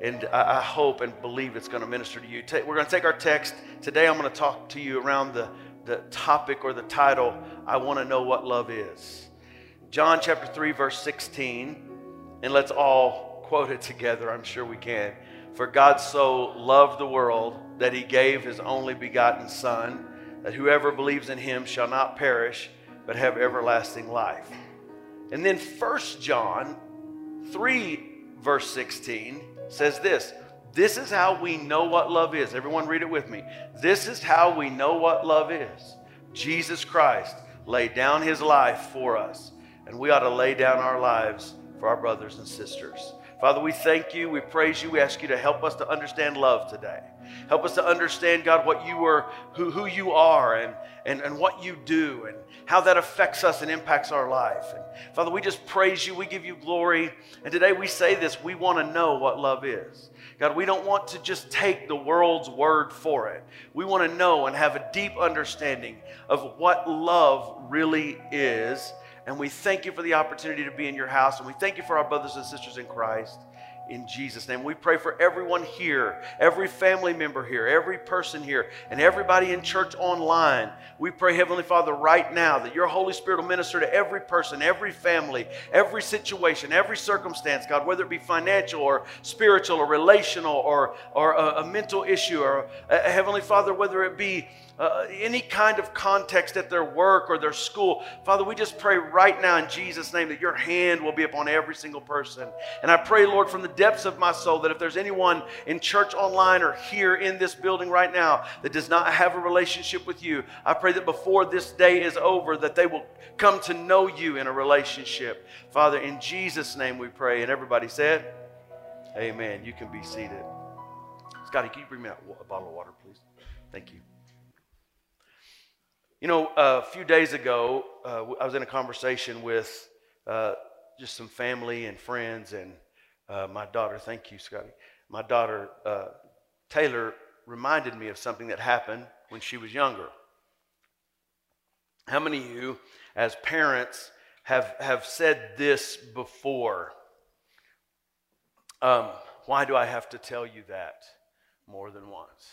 And I, I hope and believe it's going to minister to you. we're going to take our text. Today I'm going to talk to you around the, the topic or the title I want to know what love is. John chapter 3, verse 16. And let's all quote it together. I'm sure we can. For God so loved the world that he gave his only begotten Son, that whoever believes in him shall not perish, but have everlasting life. And then 1 John 3, verse 16 says this This is how we know what love is. Everyone read it with me. This is how we know what love is. Jesus Christ laid down his life for us, and we ought to lay down our lives for our brothers and sisters. Father, we thank you. We praise you. We ask you to help us to understand love today. Help us to understand, God, what you are, who, who you are, and, and, and what you do, and how that affects us and impacts our life. And Father, we just praise you. We give you glory. And today we say this we want to know what love is. God, we don't want to just take the world's word for it. We want to know and have a deep understanding of what love really is and we thank you for the opportunity to be in your house. And we thank you for our brothers and sisters in Christ. In Jesus' name, we pray for everyone here, every family member here, every person here, and everybody in church online. We pray, Heavenly Father, right now that your Holy Spirit will minister to every person, every family, every situation, every circumstance, God, whether it be financial or spiritual or relational or, or a, a mental issue, or uh, Heavenly Father, whether it be uh, any kind of context at their work or their school. Father, we just pray right now in Jesus' name that your hand will be upon every single person. And I pray, Lord, from the depths of my soul that if there's anyone in church online or here in this building right now that does not have a relationship with you, I pray that before this day is over, that they will come to know you in a relationship. Father, in Jesus' name we pray. And everybody said, Amen. You can be seated. Scotty, can you bring me a bottle of water, please? Thank you. You know, a few days ago, uh, I was in a conversation with uh, just some family and friends, and uh, my daughter, thank you, Scotty. My daughter, uh, Taylor, reminded me of something that happened when she was younger. How many of you, as parents, have, have said this before? Um, why do I have to tell you that more than once?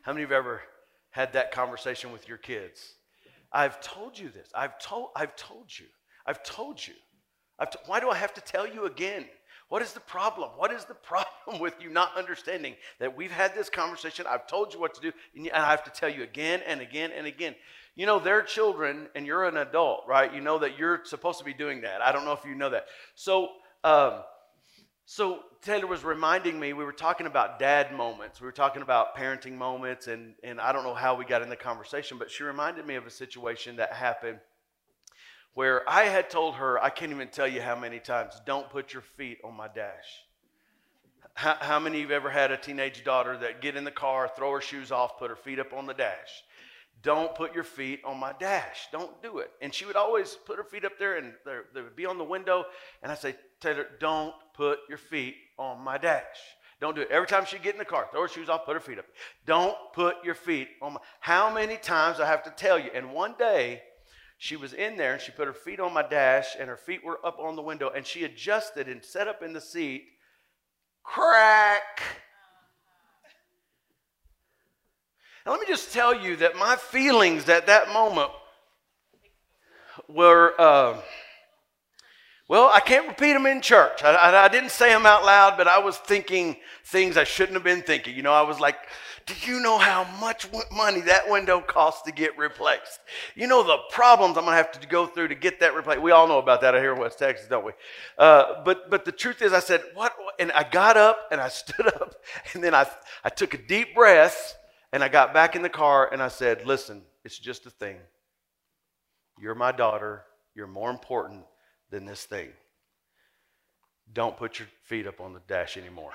How many of you have ever had that conversation with your kids? I've told you this. I've told, I've told you. I've told you. I've why do I have to tell you again? What is the problem? What is the problem with you not understanding that we've had this conversation? I've told you what to do, and I have to tell you again and again and again. You know, they're children, and you're an adult, right? You know that you're supposed to be doing that. I don't know if you know that. So, um, so Taylor was reminding me, we were talking about dad moments. We were talking about parenting moments, and, and I don't know how we got in the conversation, but she reminded me of a situation that happened where I had told her, I can't even tell you how many times, don't put your feet on my dash. How, how many of you have ever had a teenage daughter that get in the car, throw her shoes off, put her feet up on the dash? Don't put your feet on my dash. Don't do it. And she would always put her feet up there and they would be on the window. And I'd say, Taylor, don't put your feet on my dash. Don't do it. Every time she get in the car, throw her shoes off, put her feet up. Don't put your feet on my. How many times I have to tell you? And one day, she was in there and she put her feet on my dash and her feet were up on the window and she adjusted and set up in the seat. Crack. And let me just tell you that my feelings at that moment were. Uh, well, I can't repeat them in church. I, I, I, didn't say them out loud, but I was thinking things I shouldn't have been thinking. You know, I was like, do you know how much money that window costs to get replaced? You know the problems I'm going to have to go through to get that replaced. We all know about that out here in West Texas, don't we? Uh, but, but the truth is, I said, what? And I got up and I stood up and then I, I took a deep breath and I got back in the car and I said, listen, it's just a thing. You're my daughter. You're more important than this thing. Don't put your feet up on the dash anymore.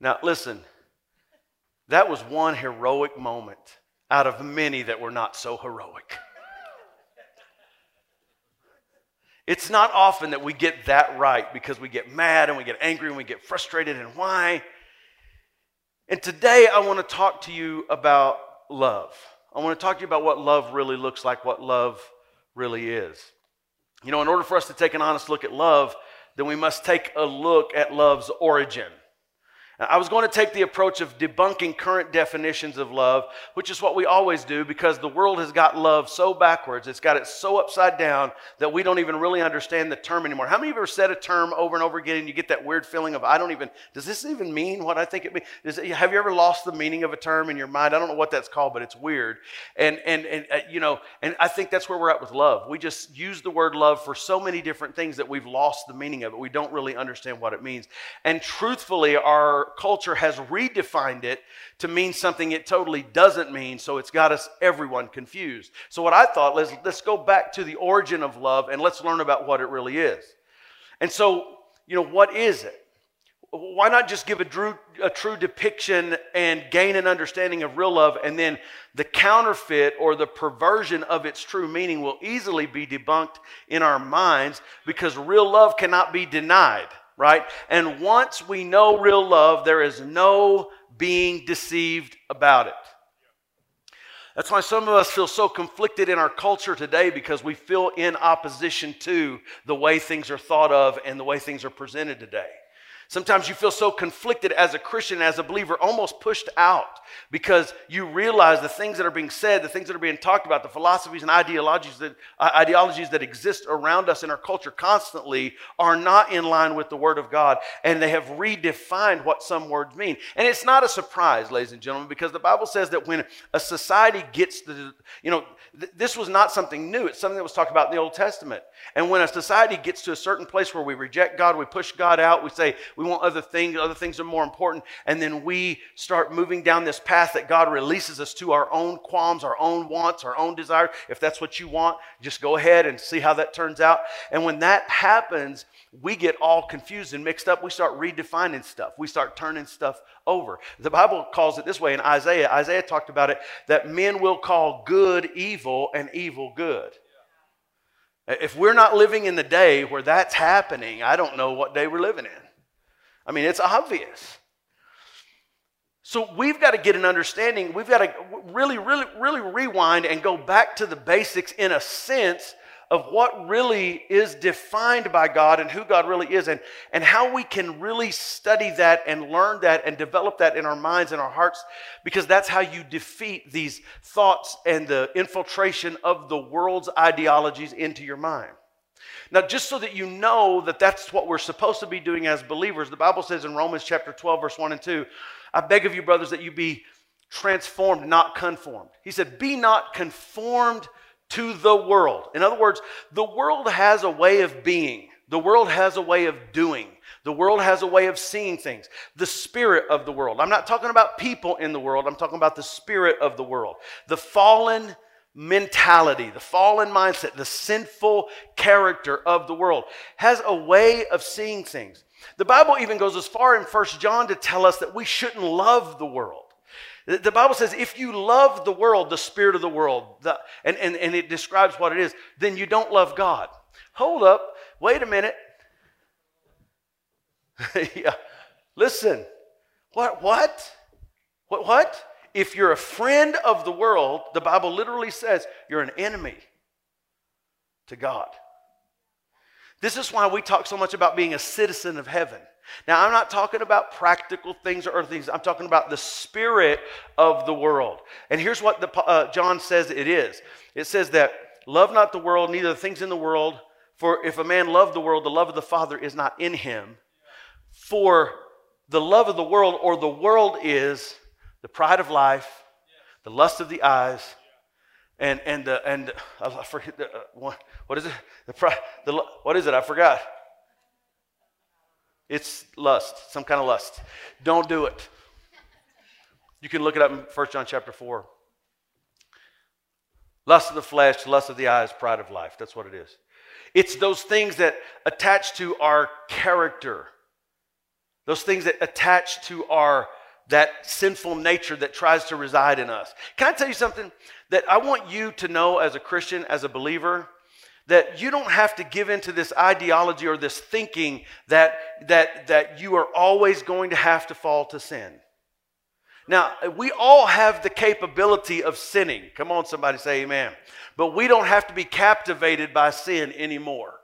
now, listen, that was one heroic moment out of many that were not so heroic. It's not often that we get that right because we get mad and we get angry and we get frustrated and why. And today I want to talk to you about love. I want to talk to you about what love really looks like, what love really is. You know, in order for us to take an honest look at love, then we must take a look at love's origin. I was going to take the approach of debunking current definitions of love, which is what we always do because the world has got love so backwards. It's got it so upside down that we don't even really understand the term anymore. How many of you ever said a term over and over again and you get that weird feeling of, I don't even, does this even mean what I think it means? It, have you ever lost the meaning of a term in your mind? I don't know what that's called, but it's weird. And, and, and uh, you know, and I think that's where we're at with love. We just use the word love for so many different things that we've lost the meaning of it. We don't really understand what it means. And truthfully, our culture has redefined it to mean something it totally doesn't mean, so it's got us everyone confused. So what I thought, let's, let's go back to the origin of love and let's learn about what it really is. And so, you know, what is it? Why not just give a true, a true depiction and gain an understanding of real love, and then the counterfeit or the perversion of its true meaning will easily be debunked in our minds because real love cannot be denied right? And once we know real love, there is no being deceived about it. That's why some of us feel so conflicted in our culture today because we feel in opposition to the way things are thought of and the way things are presented today. Sometimes you feel so conflicted as a Christian, as a believer, almost pushed out because you realize the things that are being said, the things that are being talked about, the philosophies and ideologies that, uh, ideologies that exist around us in our culture constantly are not in line with the Word of God, and they have redefined what some words mean. And it's not a surprise, ladies and gentlemen, because the Bible says that when a society gets the, you know, th- this was not something new. It's something that was talked about in the Old Testament. And when a society gets to a certain place where we reject God, we push God out, we say, we want other things, other things are more important. And then we start moving down this path that God releases us to our own qualms, our own wants, our own desires. If that's what you want, just go ahead and see how that turns out. And when that happens, we get all confused and mixed up. We start redefining stuff. We start turning stuff over. The Bible calls it this way in Isaiah. Isaiah talked about it that men will call good evil and evil good. If we're not living in the day where that's happening, I don't know what day we're living in. I mean, it's obvious. So we've got to get an understanding. We've got to really, really, really rewind and go back to the basics in a sense of what really is defined by God and who God really is, and, and how we can really study that and learn that and develop that in our minds and our hearts, because that's how you defeat these thoughts and the infiltration of the world's ideologies into your mind. Now, just so that you know that that's what we're supposed to be doing as believers, the Bible says in Romans chapter 12, verse 1 and 2, I beg of you, brothers, that you be transformed, not conformed. He said, Be not conformed to the world. In other words, the world has a way of being, the world has a way of doing. The world has a way of seeing things. The spirit of the world. I'm not talking about people in the world. I'm talking about the spirit of the world. The fallen mentality, the fallen mindset, the sinful character of the world has a way of seeing things. The Bible even goes as far in First John to tell us that we shouldn't love the world. The Bible says if you love the world, the spirit of the world, the, and, and, and it describes what it is, then you don't love God. Hold up, wait a minute. yeah. Listen, what, what? What, what? If you're a friend of the world, the Bible literally says you're an enemy to God. This is why we talk so much about being a citizen of heaven. Now, I'm not talking about practical things or earthly things. I'm talking about the spirit of the world. And here's what the, uh, John says it is it says that love not the world, neither the things in the world. For if a man love the world, the love of the Father is not in him. For the love of the world or the world is the pride of life, the lust of the eyes, and and the and I forget uh, what, what is it? The pride. The what is it? I forgot. It's lust, some kind of lust. Don't do it. You can look it up in 1 John chapter 4. Lust of the flesh, lust of the eyes, pride of life. That's what it is. It's those things that attach to our character, those things that attach to our that sinful nature that tries to reside in us. Can I tell you something that I want you to know as a Christian, as a believer? That you don't have to give into this ideology or this thinking that, that, that you are always going to have to fall to sin. Now, we all have the capability of sinning. Come on, somebody say amen. But we don't have to be captivated by sin anymore.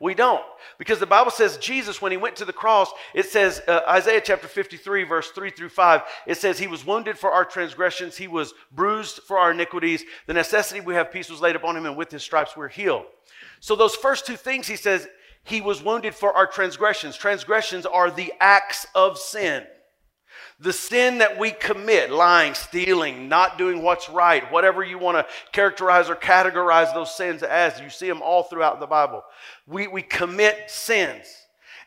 We don't. Because the Bible says Jesus, when he went to the cross, it says, uh, Isaiah chapter 53, verse 3 through 5, it says, He was wounded for our transgressions, He was bruised for our iniquities. The necessity we have peace was laid upon Him, and with His stripes we're healed. So, those first two things, He says, He was wounded for our transgressions. Transgressions are the acts of sin. The sin that we commit, lying, stealing, not doing what's right, whatever you want to characterize or categorize those sins as, you see them all throughout the Bible. We, we commit sins.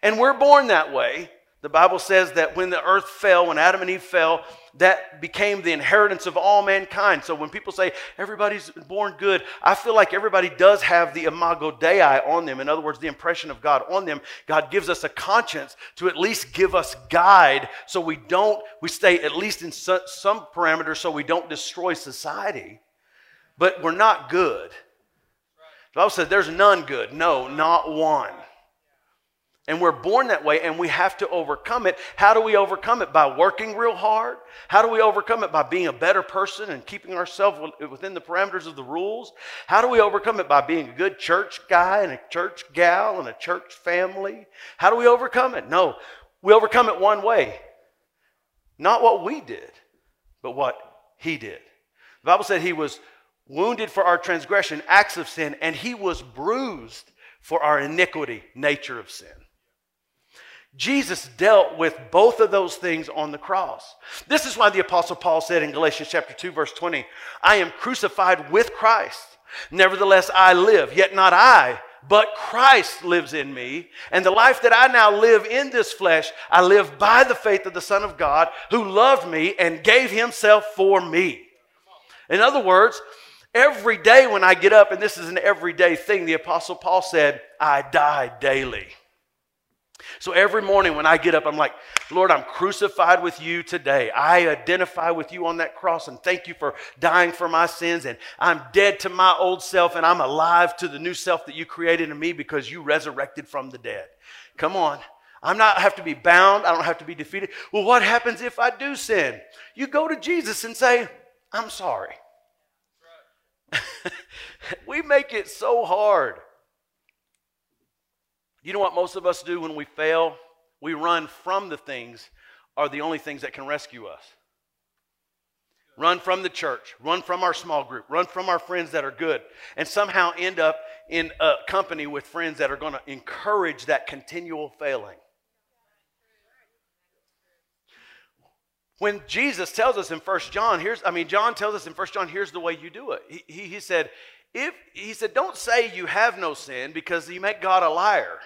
And we're born that way. The Bible says that when the earth fell, when Adam and Eve fell, that became the inheritance of all mankind. So when people say everybody's born good, I feel like everybody does have the imago Dei on them. In other words, the impression of God on them. God gives us a conscience to at least give us guide so we don't, we stay at least in some parameters so we don't destroy society. But we're not good. Bible says there's none good. No, not one. And we're born that way and we have to overcome it. How do we overcome it? By working real hard? How do we overcome it? By being a better person and keeping ourselves within the parameters of the rules? How do we overcome it? By being a good church guy and a church gal and a church family? How do we overcome it? No, we overcome it one way. Not what we did, but what he did. The Bible said he was wounded for our transgression, acts of sin, and he was bruised for our iniquity, nature of sin. Jesus dealt with both of those things on the cross. This is why the Apostle Paul said in Galatians chapter 2, verse 20, I am crucified with Christ. Nevertheless, I live, yet not I, but Christ lives in me. And the life that I now live in this flesh, I live by the faith of the Son of God who loved me and gave himself for me. In other words, every day when I get up, and this is an everyday thing, the Apostle Paul said, I die daily. So every morning when I get up, I'm like, Lord, I'm crucified with you today. I identify with you on that cross and thank you for dying for my sins. And I'm dead to my old self and I'm alive to the new self that you created in me because you resurrected from the dead. Come on. I'm not have to be bound. I don't have to be defeated. Well, what happens if I do sin? You go to Jesus and say, I'm sorry. we make it so hard. You know what most of us do when we fail? We run from the things are the only things that can rescue us. Run from the church, run from our small group, run from our friends that are good, and somehow end up in a company with friends that are going to encourage that continual failing. When Jesus tells us in First John, here's, I mean, John tells us in First John, here's the way you do it. He, he, he said, if, he said, don't say you have no sin because you make God a liar.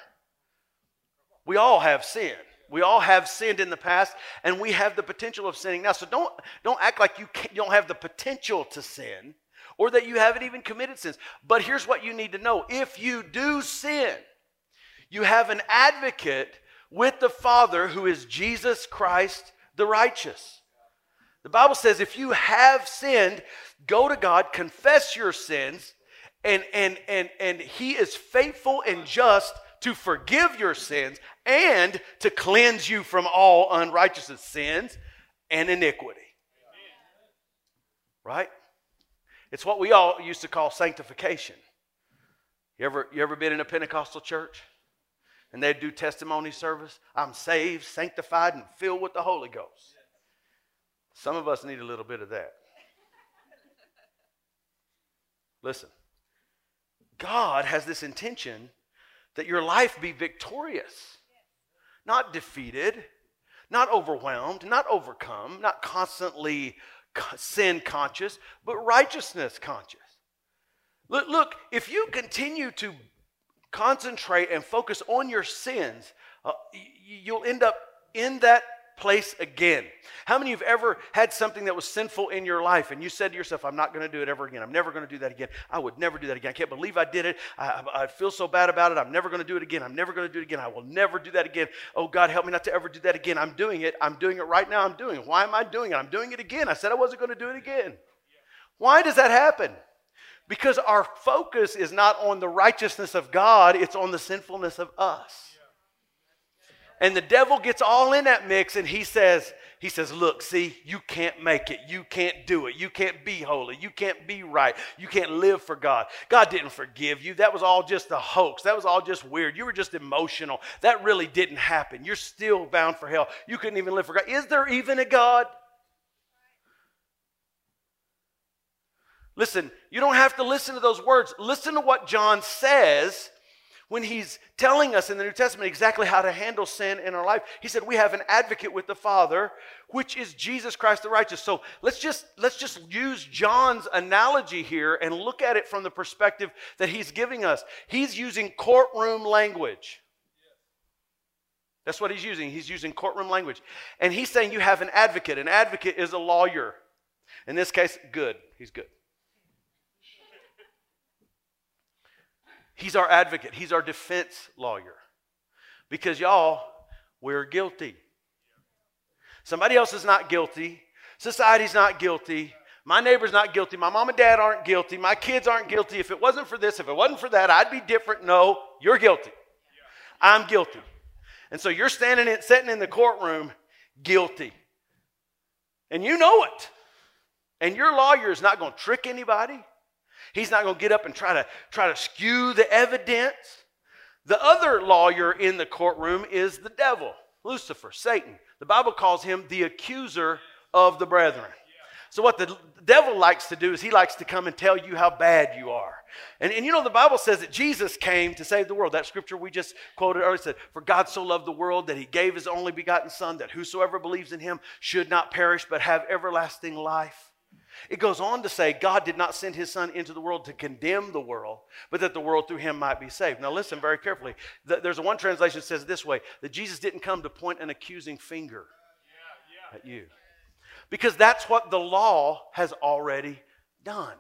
We all have sin. We all have sinned in the past, and we have the potential of sinning now. So don't, don't act like you, you don't have the potential to sin or that you haven't even committed sins. But here's what you need to know if you do sin, you have an advocate with the Father who is Jesus Christ the righteous. The Bible says if you have sinned, go to God, confess your sins, and, and, and, and He is faithful and just to forgive your sins and to cleanse you from all unrighteousness, sins, and iniquity. Right? It's what we all used to call sanctification. You ever, you ever been in a Pentecostal church? And they'd do testimony service? I'm saved, sanctified, and filled with the Holy Ghost. Some of us need a little bit of that. Listen, God has this intention that your life be victorious, not defeated, not overwhelmed, not overcome, not constantly sin conscious, but righteousness conscious. Look, look, if you continue to concentrate and focus on your sins, uh, you'll end up in that place again. How many of you have ever had something that was sinful in your life and you said to yourself, I'm not going to do it ever again. I'm never going to do that again. I would never do that again. I can't believe I did it. I, I feel so bad about it. I'm never going to do it again. I'm never going to do it again. I will never do that again. Oh, God, help me not to ever do that again. I'm doing it. I'm doing it right now. I'm doing it. Why am I doing it? I'm doing it again. I said I wasn't going to do it again. Why does that happen? Because our focus is not on the righteousness of God, it's on the sinfulness of us. And the devil gets all in that mix and he says, he says, Look, see, you can't make it. You can't do it. You can't be holy. You can't be right. You can't live for God. God didn't forgive you. That was all just a hoax. That was all just weird. You were just emotional. That really didn't happen. You're still bound for hell. You couldn't even live for God. Is there even a God? Listen, you don't have to listen to those words. Listen to what John says when he's telling us in the New Testament exactly how to handle sin in our life. He said, "We have an advocate with the Father, which is Jesus Christ the righteous." So, let's just let's just use John's analogy here and look at it from the perspective that he's giving us. He's using courtroom language. That's what he's using. He's using courtroom language. And he's saying you have an advocate. An advocate is a lawyer. In this case, good. He's good. He's our advocate, He's our defense lawyer. Because, y'all, we're guilty. Somebody else is not guilty. Society's not guilty. My neighbor's not guilty. My mom and dad aren't guilty. My kids aren't guilty. If it wasn't for this, if it wasn't for that, I'd be different. No, you're guilty. I'm guilty. And so you're standing in, sitting in the courtroom guilty. And you know it. And your lawyer is not going to trick anybody. He's not going to get up and try to try to skew the evidence. The other lawyer in the courtroom is the devil, Lucifer, Satan. The Bible calls him the accuser of the brethren. So, what the devil likes to do is he likes to come and tell you how bad you are. And, and you know, the Bible says that Jesus came to save the world. That scripture we just quoted earlier said, For God so loved the world that he gave his only begotten Son, that whosoever believes in him should not perish but have everlasting life. It goes on to say, God did not send his son into the world to condemn the world, but that the world through him might be saved. Now, listen very carefully. There's one translation that says this way that Jesus didn't come to point an accusing finger yeah, yeah. at you. Because that's what the law has already done.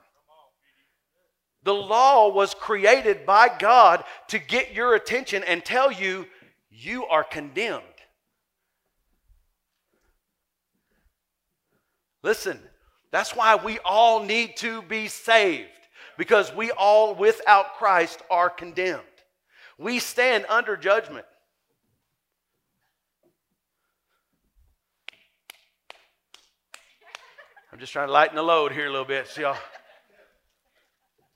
The law was created by God to get your attention and tell you you are condemned. Listen, that's why we all need to be saved, because we all, without Christ, are condemned. We stand under judgment. I'm just trying to lighten the load here a little bit. Y'all.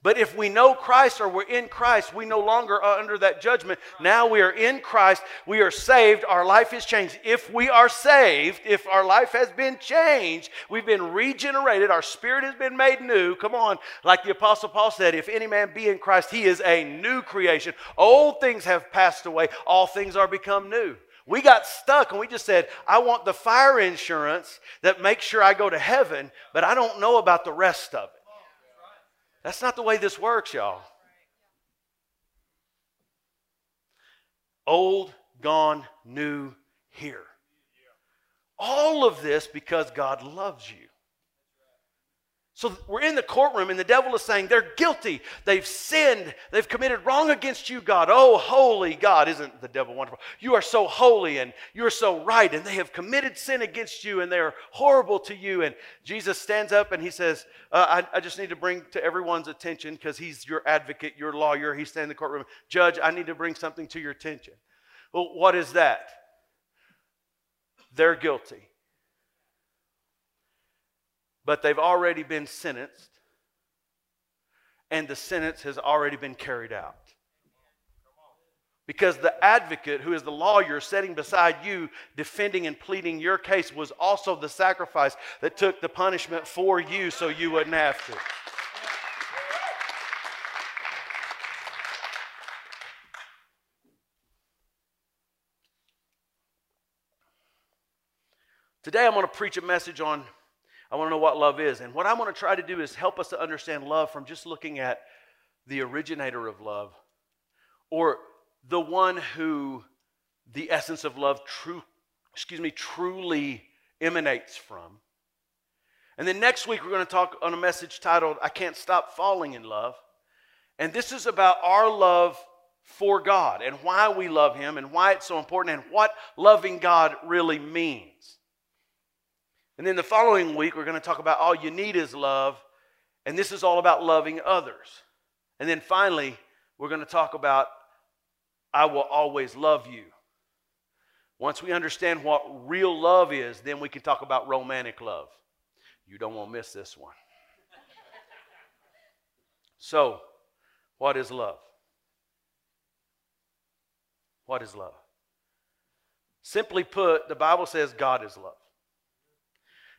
But if we know Christ or we're in Christ, we no longer are under that judgment. Now we are in Christ. We are saved. Our life is changed. If we are saved, if our life has been changed, we've been regenerated, our spirit has been made new. Come on. Like the Apostle Paul said, if any man be in Christ, he is a new creation. Old things have passed away, all things are become new. We got stuck and we just said, I want the fire insurance that makes sure I go to heaven, but I don't know about the rest of it. That's not the way this works, y'all. Old, gone, new, here. All of this because God loves you. So we're in the courtroom, and the devil is saying they're guilty. They've sinned. They've committed wrong against you, God. Oh, holy God. Isn't the devil wonderful? You are so holy and you're so right, and they have committed sin against you, and they're horrible to you. And Jesus stands up and he says, uh, I, I just need to bring to everyone's attention because he's your advocate, your lawyer. He's standing in the courtroom. Judge, I need to bring something to your attention. Well, what is that? They're guilty but they've already been sentenced, and the sentence has already been carried out. Because the advocate, who is the lawyer sitting beside you, defending and pleading your case, was also the sacrifice that took the punishment for you so you wouldn't have to. Today, I'm going to preach a message on I want to know what love is. And what I want to try to do is help us to understand love from just looking at the originator of love or the one who the essence of love true excuse me truly emanates from. And then next week we're going to talk on a message titled I can't stop falling in love. And this is about our love for God and why we love him and why it's so important and what loving God really means. And then the following week, we're going to talk about all you need is love. And this is all about loving others. And then finally, we're going to talk about I will always love you. Once we understand what real love is, then we can talk about romantic love. You don't want to miss this one. So, what is love? What is love? Simply put, the Bible says God is love.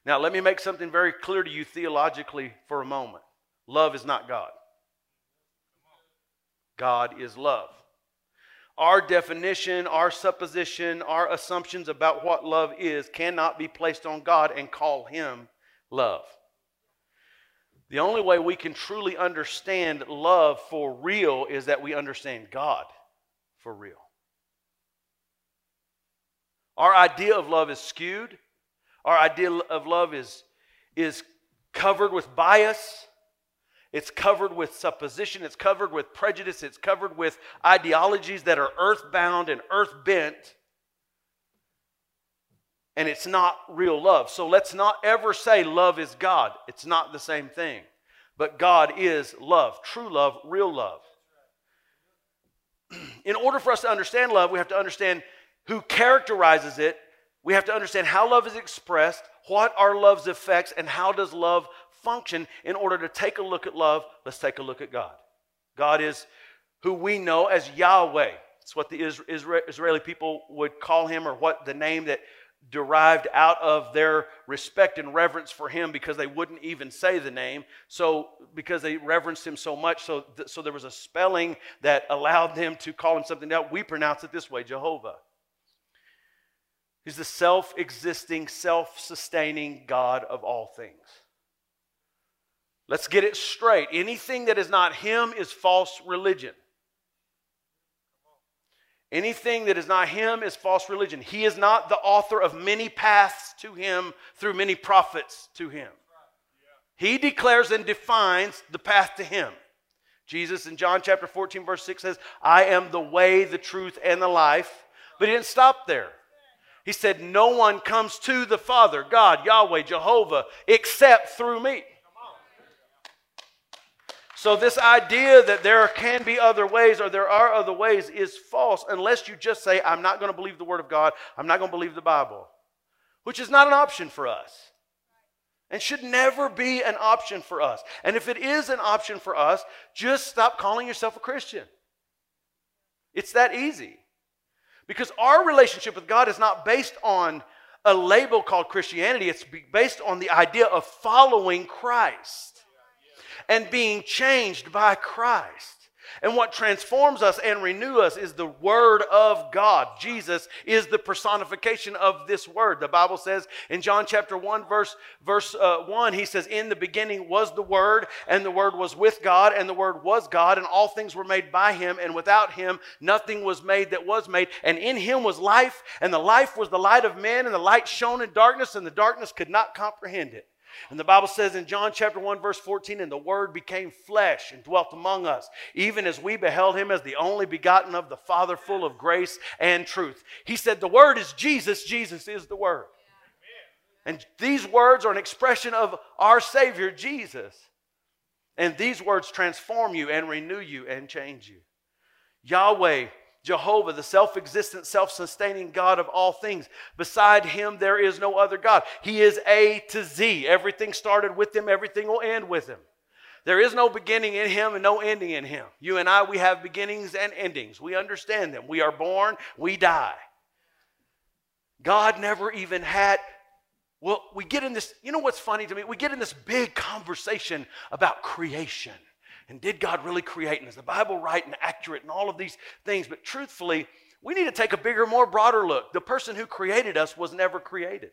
Now, let me make something very clear to you theologically for a moment. Love is not God. God is love. Our definition, our supposition, our assumptions about what love is cannot be placed on God and call Him love. The only way we can truly understand love for real is that we understand God for real. Our idea of love is skewed. Our idea of love is, is covered with bias. It's covered with supposition. It's covered with prejudice. It's covered with ideologies that are earthbound and earth bent. And it's not real love. So let's not ever say love is God. It's not the same thing. But God is love, true love, real love. In order for us to understand love, we have to understand who characterizes it. We have to understand how love is expressed, what are love's effects, and how does love function. In order to take a look at love, let's take a look at God. God is who we know as Yahweh. It's what the Israeli people would call him, or what the name that derived out of their respect and reverence for him because they wouldn't even say the name so because they reverenced him so much so th- so there was a spelling that allowed them to call him something else we pronounce it this way jehovah He's the self existing, self sustaining God of all things. Let's get it straight. Anything that is not Him is false religion. Anything that is not Him is false religion. He is not the author of many paths to Him through many prophets to Him. He declares and defines the path to Him. Jesus in John chapter 14, verse 6 says, I am the way, the truth, and the life. But He didn't stop there. He said, No one comes to the Father, God, Yahweh, Jehovah, except through me. So, this idea that there can be other ways or there are other ways is false unless you just say, I'm not going to believe the Word of God, I'm not going to believe the Bible, which is not an option for us and should never be an option for us. And if it is an option for us, just stop calling yourself a Christian. It's that easy. Because our relationship with God is not based on a label called Christianity, it's based on the idea of following Christ and being changed by Christ. And what transforms us and renew us is the Word of God. Jesus is the personification of this Word. The Bible says in John chapter 1, verse, verse uh, 1, he says, In the beginning was the Word, and the Word was with God, and the Word was God, and all things were made by Him, and without Him nothing was made that was made. And in Him was life, and the life was the light of men, and the light shone in darkness, and the darkness could not comprehend it. And the Bible says in John chapter 1, verse 14, and the Word became flesh and dwelt among us, even as we beheld him as the only begotten of the Father, full of grace and truth. He said, The Word is Jesus, Jesus is the Word. And these words are an expression of our Savior, Jesus. And these words transform you and renew you and change you. Yahweh Jehovah, the self existent, self sustaining God of all things. Beside him, there is no other God. He is A to Z. Everything started with him, everything will end with him. There is no beginning in him and no ending in him. You and I, we have beginnings and endings. We understand them. We are born, we die. God never even had. Well, we get in this, you know what's funny to me? We get in this big conversation about creation. And did God really create? And is the Bible right and accurate and all of these things? But truthfully, we need to take a bigger, more broader look. The person who created us was never created.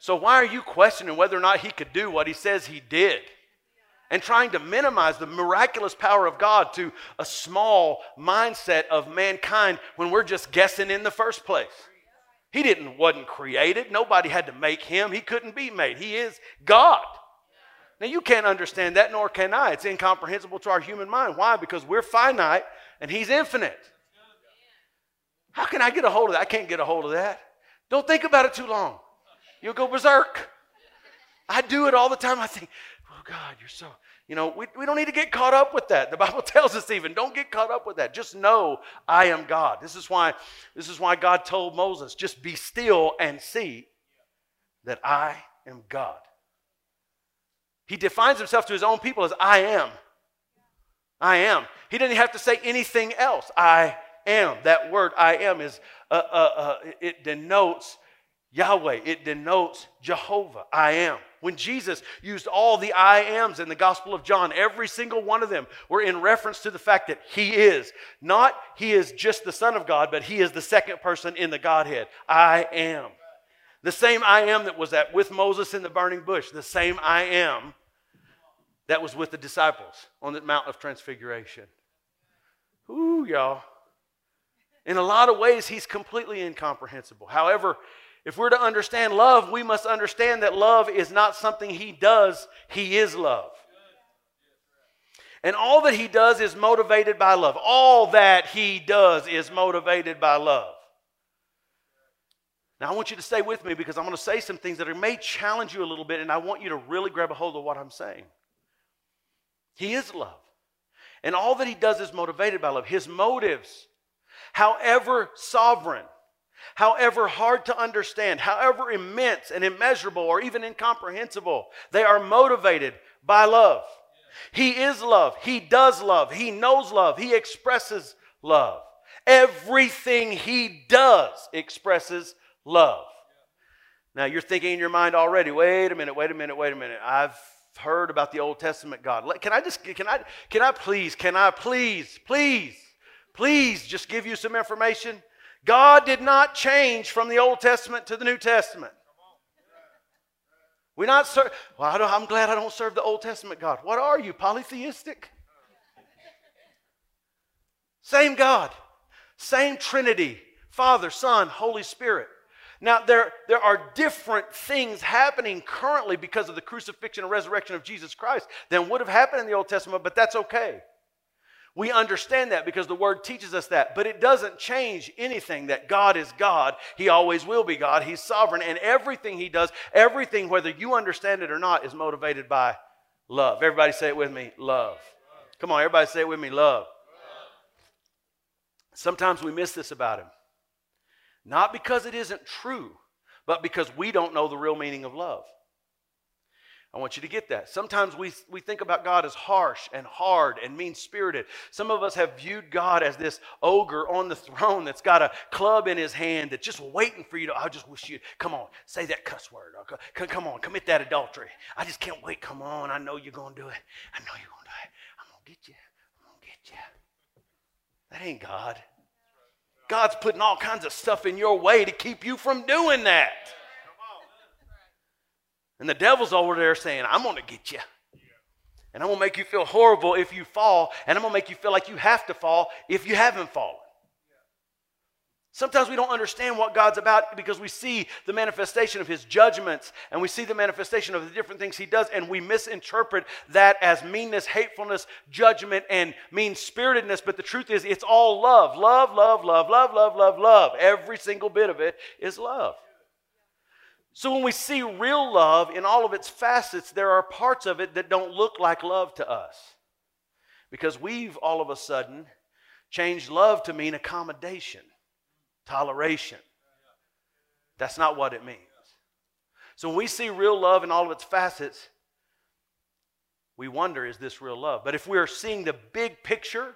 So why are you questioning whether or not he could do what he says he did? And trying to minimize the miraculous power of God to a small mindset of mankind when we're just guessing in the first place. He didn't wasn't created. Nobody had to make him. He couldn't be made. He is God. Now, you can't understand that, nor can I. It's incomprehensible to our human mind. Why? Because we're finite and He's infinite. How can I get a hold of that? I can't get a hold of that. Don't think about it too long. You'll go berserk. I do it all the time. I think, oh God, you're so, You know, we, we don't need to get caught up with that. The Bible tells us even, don't get caught up with that. Just know I am God. This is why, this is why God told Moses, just be still and see that I am God. He defines himself to his own people as I am. I am. He didn't have to say anything else. I am. That word I am is, uh, uh, uh, it denotes Yahweh. It denotes Jehovah. I am. When Jesus used all the I ams in the Gospel of John, every single one of them were in reference to the fact that He is. Not He is just the Son of God, but He is the second person in the Godhead. I am. The same I am that was at with Moses in the burning bush, the same I am that was with the disciples on the Mount of Transfiguration. Ooh, y'all. In a lot of ways, he's completely incomprehensible. However, if we're to understand love, we must understand that love is not something he does, he is love. And all that he does is motivated by love. All that he does is motivated by love. Now, I want you to stay with me because I'm going to say some things that may challenge you a little bit, and I want you to really grab a hold of what I'm saying. He is love. And all that he does is motivated by love. His motives, however sovereign, however hard to understand, however immense and immeasurable or even incomprehensible, they are motivated by love. He is love. He does love. He knows love. He expresses love. Everything he does expresses love. Now you're thinking in your mind already, wait a minute, wait a minute, wait a minute. I've heard about the Old Testament God. Can I just, can I, can I please, can I please, please, please just give you some information? God did not change from the Old Testament to the New Testament. We're not serve. Well, I am glad I don't serve the Old Testament God. What are you, polytheistic? Same God, same Trinity, Father, Son, Holy Spirit. Now, there, there are different things happening currently because of the crucifixion and resurrection of Jesus Christ than would have happened in the Old Testament, but that's okay. We understand that because the Word teaches us that, but it doesn't change anything that God is God. He always will be God. He's sovereign, and everything He does, everything, whether you understand it or not, is motivated by love. Everybody say it with me love. Come on, everybody say it with me love. Sometimes we miss this about Him. Not because it isn't true, but because we don't know the real meaning of love. I want you to get that. Sometimes we, we think about God as harsh and hard and mean spirited. Some of us have viewed God as this ogre on the throne that's got a club in his hand that's just waiting for you to. I just wish you'd, come on, say that cuss word. Come, come on, commit that adultery. I just can't wait. Come on, I know you're going to do it. I know you're going to do it. I'm going to get you. I'm going to get you. That ain't God. God's putting all kinds of stuff in your way to keep you from doing that. And the devil's over there saying, I'm going to get you. And I'm going to make you feel horrible if you fall. And I'm going to make you feel like you have to fall if you haven't fallen. Sometimes we don't understand what God's about because we see the manifestation of His judgments and we see the manifestation of the different things He does, and we misinterpret that as meanness, hatefulness, judgment, and mean spiritedness. But the truth is, it's all love. Love, love, love, love, love, love, love. Every single bit of it is love. So when we see real love in all of its facets, there are parts of it that don't look like love to us because we've all of a sudden changed love to mean accommodation toleration. That's not what it means. So when we see real love in all of its facets, we wonder, is this real love? But if we are seeing the big picture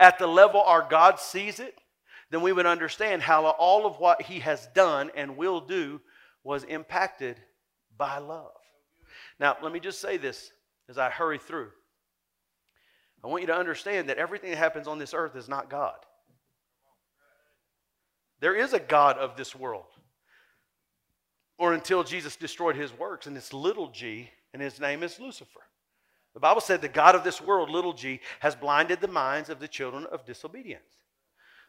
at the level our God sees it, then we would understand how all of what He has done and will do was impacted by love. Now, let me just say this as I hurry through. I want you to understand that everything that happens on this earth is not God. There is a God of this world. Or until Jesus destroyed his works, and it's little g, and his name is Lucifer. The Bible said the God of this world, little g, has blinded the minds of the children of disobedience.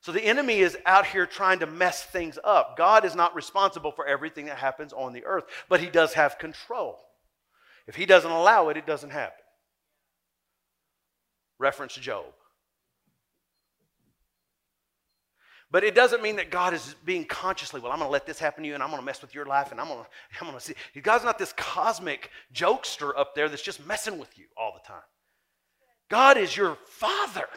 So the enemy is out here trying to mess things up. God is not responsible for everything that happens on the earth, but he does have control. If he doesn't allow it, it doesn't happen. Reference Job. But it doesn't mean that God is being consciously, well, I'm going to let this happen to you and I'm going to mess with your life and I'm going to, I'm to see. God's not this cosmic jokester up there that's just messing with you all the time. God is your father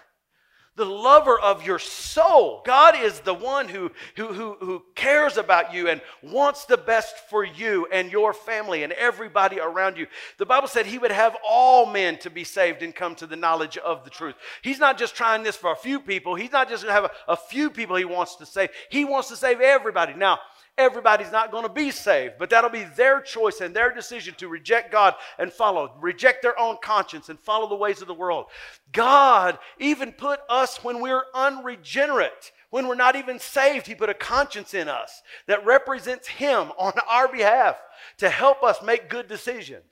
the lover of your soul. God is the one who, who, who, who, cares about you and wants the best for you and your family and everybody around you. The Bible said he would have all men to be saved and come to the knowledge of the truth. He's not just trying this for a few people, he's not just going to have a, a few people he wants to save, he wants to save everybody. Now, everybody's not going to be saved, but that'll be their choice and their decision to reject God and follow, reject their own conscience and follow the ways of the world. God even put us when we're unregenerate, when we're not even saved, He put a conscience in us that represents Him on our behalf to help us make good decisions.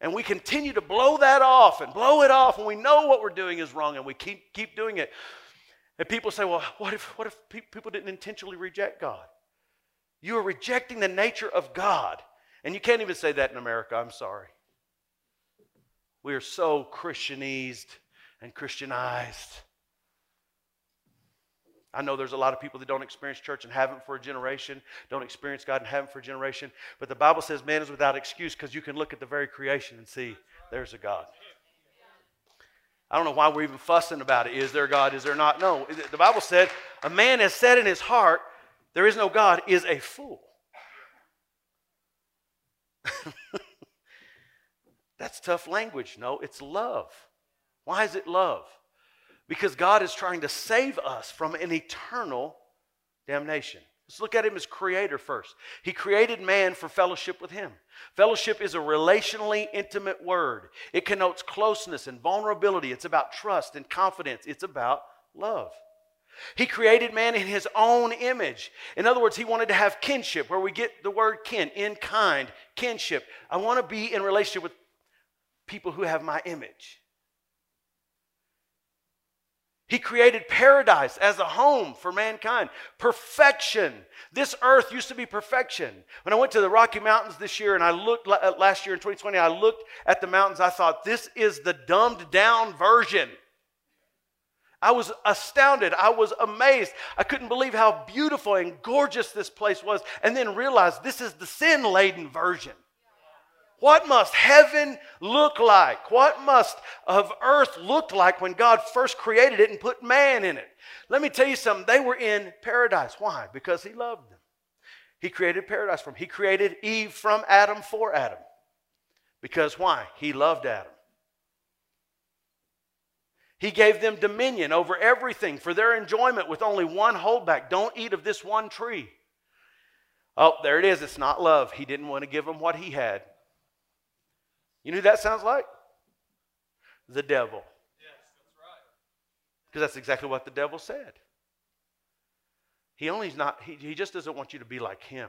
And we continue to blow that off and blow it off, and we know what we're doing is wrong, and we keep, keep doing it. And people say, well, what if, what if people didn't intentionally reject God? You are rejecting the nature of God. And you can't even say that in America. I'm sorry. We are so Christianized and Christianized. I know there's a lot of people that don't experience church and haven't for a generation, don't experience God and haven't for a generation. But the Bible says man is without excuse because you can look at the very creation and see there's a God. I don't know why we're even fussing about it. Is there God? Is there not? No. The Bible said, a man has said in his heart, there is no God, is a fool. That's tough language. No, it's love. Why is it love? Because God is trying to save us from an eternal damnation. Let's look at him as creator first. He created man for fellowship with him. Fellowship is a relationally intimate word. It connotes closeness and vulnerability. It's about trust and confidence. It's about love. He created man in his own image. In other words, he wanted to have kinship, where we get the word kin, in kind, kinship. I want to be in relationship with people who have my image. He created paradise as a home for mankind. Perfection. This earth used to be perfection. When I went to the Rocky Mountains this year and I looked uh, last year in 2020, I looked at the mountains, I thought, this is the dumbed down version. I was astounded. I was amazed. I couldn't believe how beautiful and gorgeous this place was, and then realized this is the sin laden version. What must heaven look like? What must of earth look like when God first created it and put man in it? Let me tell you something. They were in paradise. Why? Because he loved them. He created paradise them. He created Eve from Adam for Adam. Because why? He loved Adam. He gave them dominion over everything for their enjoyment with only one holdback. Don't eat of this one tree. Oh, there it is. It's not love. He didn't want to give them what he had. You know who that sounds like? The devil. Yes, that's right. Because that's exactly what the devil said. He only's not, he, he just doesn't want you to be like him.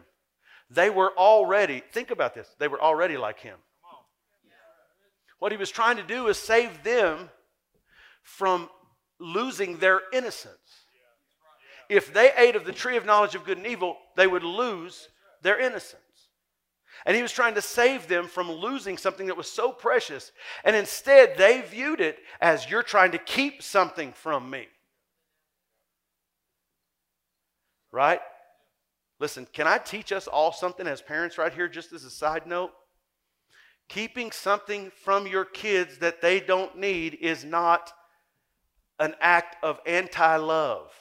They were already, think about this, they were already like him. What he was trying to do is save them from losing their innocence. If they ate of the tree of knowledge of good and evil, they would lose their innocence. And he was trying to save them from losing something that was so precious. And instead, they viewed it as you're trying to keep something from me. Right? Listen, can I teach us all something as parents right here, just as a side note? Keeping something from your kids that they don't need is not an act of anti love,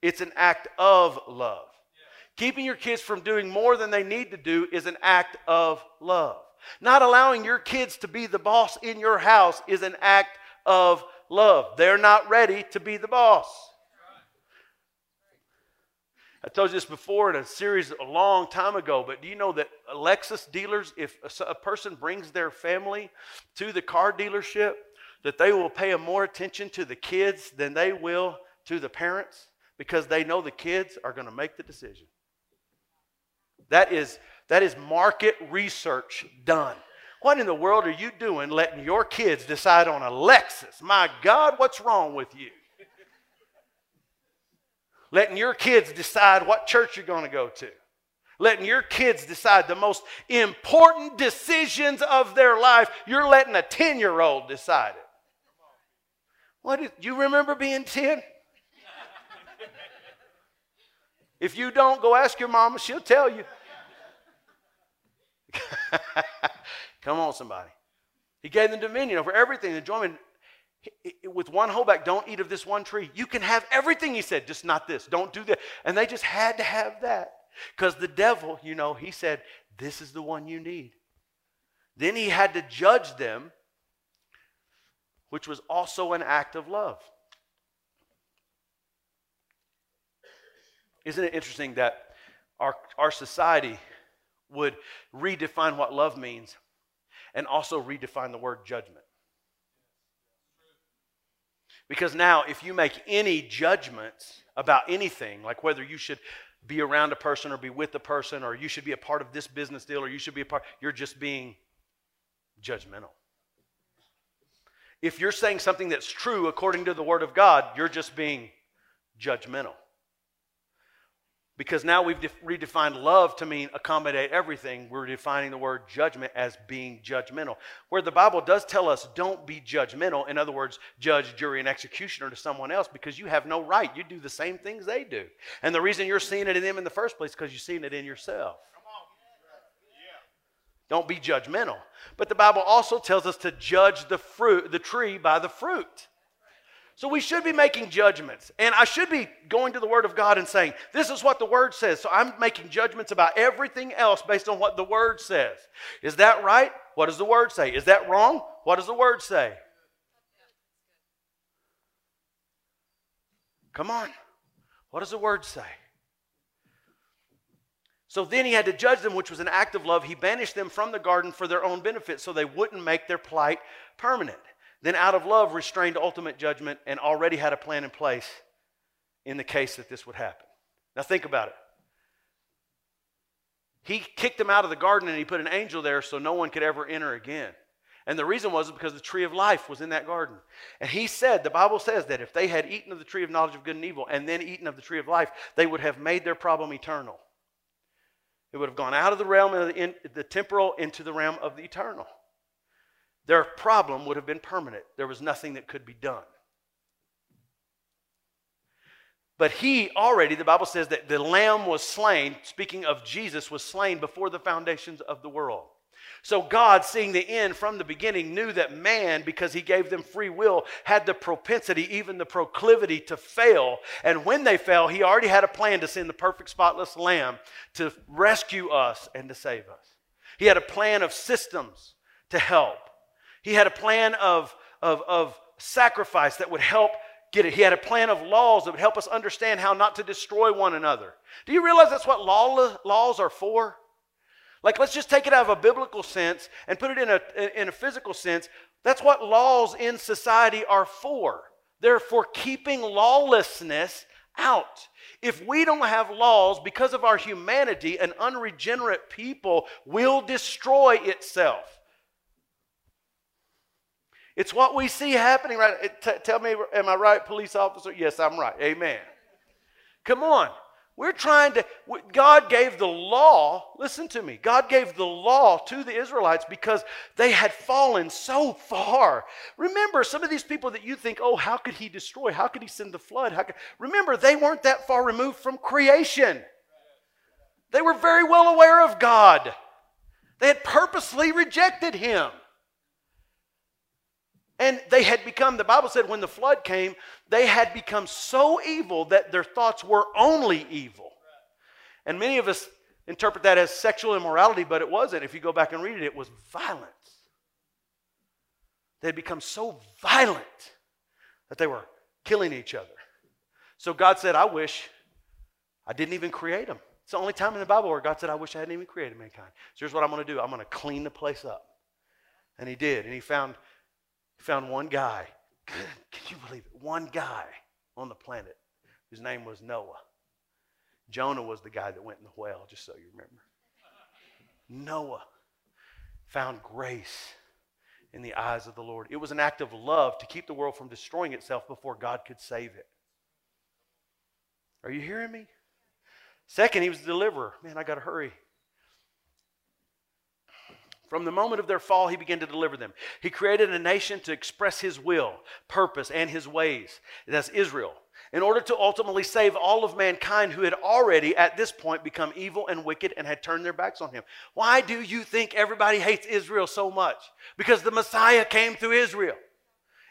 it's an act of love. Keeping your kids from doing more than they need to do is an act of love. Not allowing your kids to be the boss in your house is an act of love. They're not ready to be the boss. I told you this before in a series a long time ago, but do you know that Lexus dealers, if a person brings their family to the car dealership, that they will pay more attention to the kids than they will to the parents because they know the kids are going to make the decision. That is, that is market research done. What in the world are you doing letting your kids decide on a Lexus? My God, what's wrong with you? letting your kids decide what church you're going to go to. Letting your kids decide the most important decisions of their life. You're letting a 10 year old decide it. What is, you remember being 10? If you don't, go ask your mama, she'll tell you. Come on, somebody. He gave them dominion over everything, enjoyment. With one holdback, don't eat of this one tree. You can have everything, he said, just not this. Don't do that. And they just had to have that. Because the devil, you know, he said, This is the one you need. Then he had to judge them, which was also an act of love. Isn't it interesting that our, our society would redefine what love means and also redefine the word judgment? Because now, if you make any judgments about anything, like whether you should be around a person or be with a person or you should be a part of this business deal or you should be a part, you're just being judgmental. If you're saying something that's true according to the Word of God, you're just being judgmental. Because now we've redefined love to mean accommodate everything. We're defining the word judgment as being judgmental. Where the Bible does tell us don't be judgmental, in other words, judge, jury, and executioner to someone else because you have no right. You do the same things they do. And the reason you're seeing it in them in the first place because you're seeing it in yourself. Don't be judgmental. But the Bible also tells us to judge the fruit, the tree by the fruit. So we should be making judgments. And I should be going to the Word of God and saying, this is what the Word says. So I'm making judgments about everything else based on what the Word says. Is that right? What does the Word say? Is that wrong? What does the Word say? Come on. What does the Word say? So then he had to judge them, which was an act of love. He banished them from the garden for their own benefit so they wouldn't make their plight permanent then out of love restrained ultimate judgment and already had a plan in place in the case that this would happen. Now think about it. He kicked them out of the garden and he put an angel there so no one could ever enter again. And the reason was because the tree of life was in that garden. And he said, the Bible says that if they had eaten of the tree of knowledge of good and evil and then eaten of the tree of life, they would have made their problem eternal. It would have gone out of the realm of the, in, the temporal into the realm of the eternal their problem would have been permanent. There was nothing that could be done. But he already, the Bible says that the lamb was slain, speaking of Jesus, was slain before the foundations of the world. So God, seeing the end from the beginning, knew that man, because he gave them free will, had the propensity, even the proclivity to fail. And when they fell, he already had a plan to send the perfect, spotless lamb to rescue us and to save us. He had a plan of systems to help. He had a plan of, of, of sacrifice that would help get it. He had a plan of laws that would help us understand how not to destroy one another. Do you realize that's what law, laws are for? Like, let's just take it out of a biblical sense and put it in a, in a physical sense. That's what laws in society are for. They're for keeping lawlessness out. If we don't have laws because of our humanity, an unregenerate people will destroy itself. It's what we see happening right. T- tell me, am I right, police officer? Yes, I'm right. Amen. Come on. We're trying to, God gave the law, listen to me, God gave the law to the Israelites because they had fallen so far. Remember, some of these people that you think, oh, how could he destroy? How could he send the flood? How could, remember, they weren't that far removed from creation. They were very well aware of God, they had purposely rejected him. And they had become, the Bible said, when the flood came, they had become so evil that their thoughts were only evil. And many of us interpret that as sexual immorality, but it wasn't. If you go back and read it, it was violence. They had become so violent that they were killing each other. So God said, I wish I didn't even create them. It's the only time in the Bible where God said, I wish I hadn't even created mankind. So here's what I'm going to do I'm going to clean the place up. And he did. And he found found one guy. Can you believe it? One guy on the planet whose name was Noah. Jonah was the guy that went in the whale, just so you remember. Noah found grace in the eyes of the Lord. It was an act of love to keep the world from destroying itself before God could save it. Are you hearing me? Second, he was the deliverer. Man, I got to hurry. From the moment of their fall, he began to deliver them. He created a nation to express his will, purpose, and his ways. That's Israel. In order to ultimately save all of mankind who had already, at this point, become evil and wicked and had turned their backs on him. Why do you think everybody hates Israel so much? Because the Messiah came through Israel.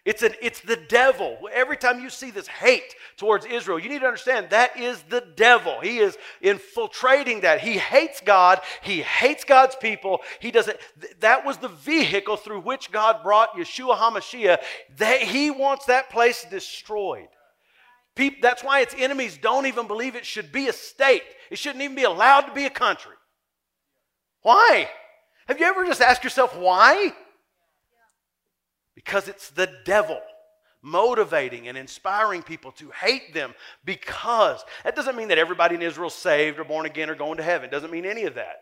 It's, an, it's the devil. Every time you see this hate towards Israel, you need to understand that is the devil. He is infiltrating that. He hates God. He hates God's people. He doesn't. That was the vehicle through which God brought Yeshua HaMashiach. That he wants that place destroyed. People, that's why its enemies don't even believe it should be a state. It shouldn't even be allowed to be a country. Why? Have you ever just asked yourself why? Because it's the devil motivating and inspiring people to hate them because that doesn't mean that everybody in Israel saved or born again or going to heaven. It doesn't mean any of that.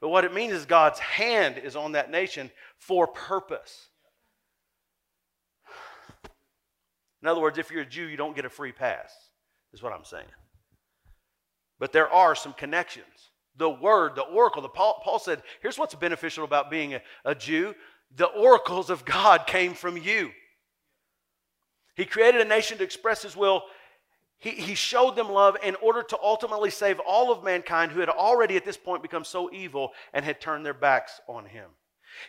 But what it means is God's hand is on that nation for purpose. In other words, if you're a Jew, you don't get a free pass, is what I'm saying. But there are some connections. The word, the oracle, the Paul, Paul said, here's what's beneficial about being a, a Jew the oracles of God came from you. He created a nation to express his will. He, he showed them love in order to ultimately save all of mankind who had already at this point become so evil and had turned their backs on him.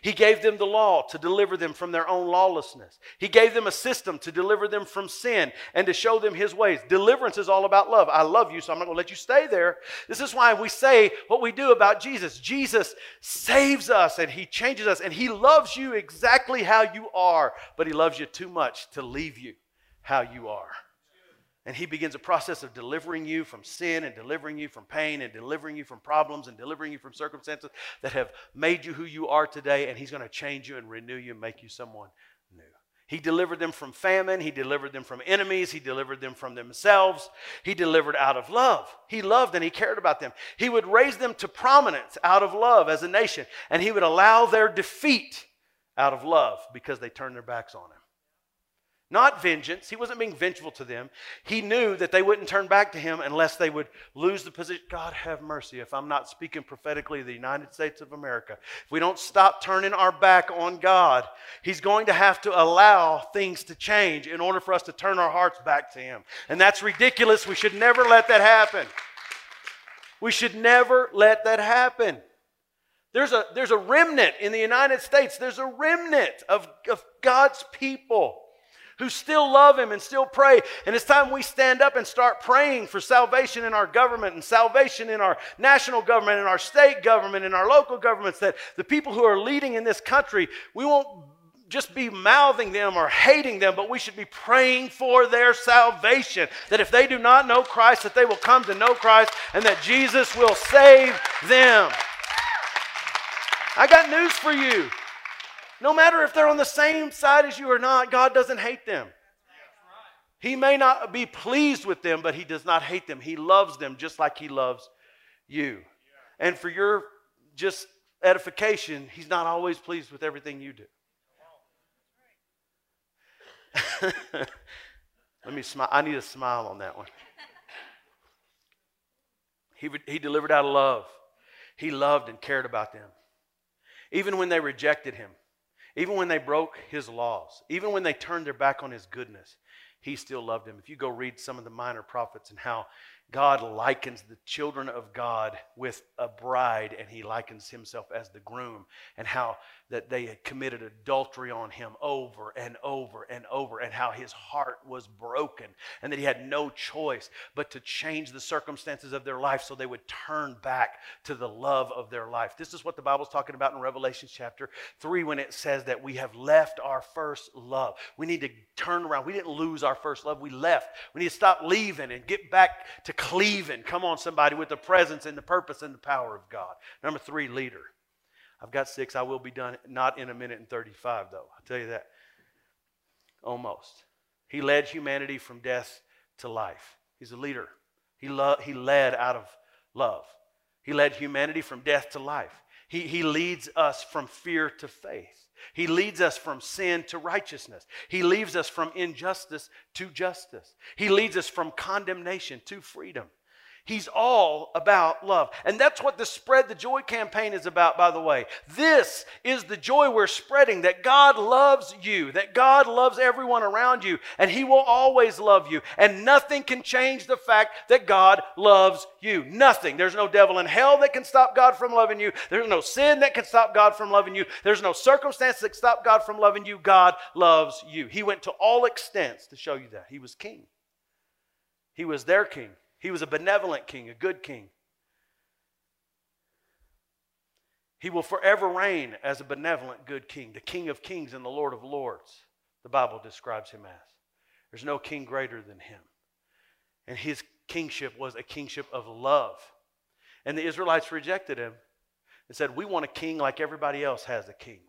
He gave them the law to deliver them from their own lawlessness. He gave them a system to deliver them from sin and to show them His ways. Deliverance is all about love. I love you, so I'm not going to let you stay there. This is why we say what we do about Jesus. Jesus saves us and He changes us and He loves you exactly how you are, but He loves you too much to leave you how you are. And he begins a process of delivering you from sin and delivering you from pain and delivering you from problems and delivering you from circumstances that have made you who you are today. And he's going to change you and renew you and make you someone new. He delivered them from famine. He delivered them from enemies. He delivered them from themselves. He delivered out of love. He loved and he cared about them. He would raise them to prominence out of love as a nation. And he would allow their defeat out of love because they turned their backs on him. Not vengeance. He wasn't being vengeful to them. He knew that they wouldn't turn back to him unless they would lose the position. God have mercy if I'm not speaking prophetically the United States of America. If we don't stop turning our back on God, He's going to have to allow things to change in order for us to turn our hearts back to Him. And that's ridiculous. We should never let that happen. We should never let that happen. There's a, there's a remnant in the United States. There's a remnant of, of God's people who still love Him and still pray. And it's time we stand up and start praying for salvation in our government and salvation in our national government, in our state government, in our local governments, that the people who are leading in this country, we won't just be mouthing them or hating them, but we should be praying for their salvation. That if they do not know Christ, that they will come to know Christ and that Jesus will save them. I got news for you. No matter if they're on the same side as you or not, God doesn't hate them. He may not be pleased with them, but He does not hate them. He loves them just like He loves you. And for your just edification, He's not always pleased with everything you do. Let me smile. I need a smile on that one. He, he delivered out of love. He loved and cared about them. Even when they rejected him, even when they broke his laws, even when they turned their back on his goodness, he still loved them. If you go read some of the minor prophets and how God likens the children of God with a bride, and he likens himself as the groom, and how that they had committed adultery on him over and over and over, and how his heart was broken, and that he had no choice but to change the circumstances of their life so they would turn back to the love of their life. This is what the Bible's talking about in Revelation chapter 3 when it says that we have left our first love. We need to turn around. We didn't lose our first love, we left. We need to stop leaving and get back to cleaving. Come on, somebody, with the presence and the purpose and the power of God. Number three, leader. I've got six. I will be done not in a minute and 35, though. I'll tell you that. Almost. He led humanity from death to life. He's a leader. He, lo- he led out of love. He led humanity from death to life. He, he leads us from fear to faith. He leads us from sin to righteousness. He leads us from injustice to justice. He leads us from condemnation to freedom. He's all about love. And that's what the Spread the Joy campaign is about, by the way. This is the joy we're spreading that God loves you, that God loves everyone around you, and He will always love you. And nothing can change the fact that God loves you. Nothing. There's no devil in hell that can stop God from loving you. There's no sin that can stop God from loving you. There's no circumstance that can stop God from loving you. God loves you. He went to all extents to show you that. He was king, He was their king. He was a benevolent king, a good king. He will forever reign as a benevolent, good king, the king of kings and the lord of lords, the Bible describes him as. There's no king greater than him. And his kingship was a kingship of love. And the Israelites rejected him and said, We want a king like everybody else has a king.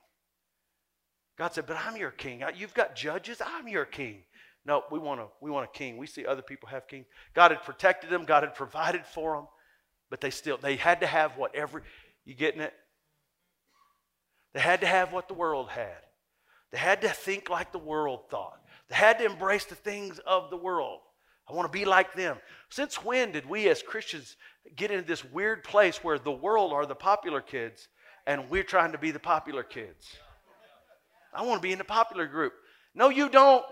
God said, But I'm your king. You've got judges. I'm your king. No, we want a we want a king. We see other people have king. God had protected them. God had provided for them, but they still they had to have what every you getting it? They had to have what the world had. They had to think like the world thought. They had to embrace the things of the world. I want to be like them. Since when did we as Christians get into this weird place where the world are the popular kids and we're trying to be the popular kids? I want to be in the popular group. No, you don't.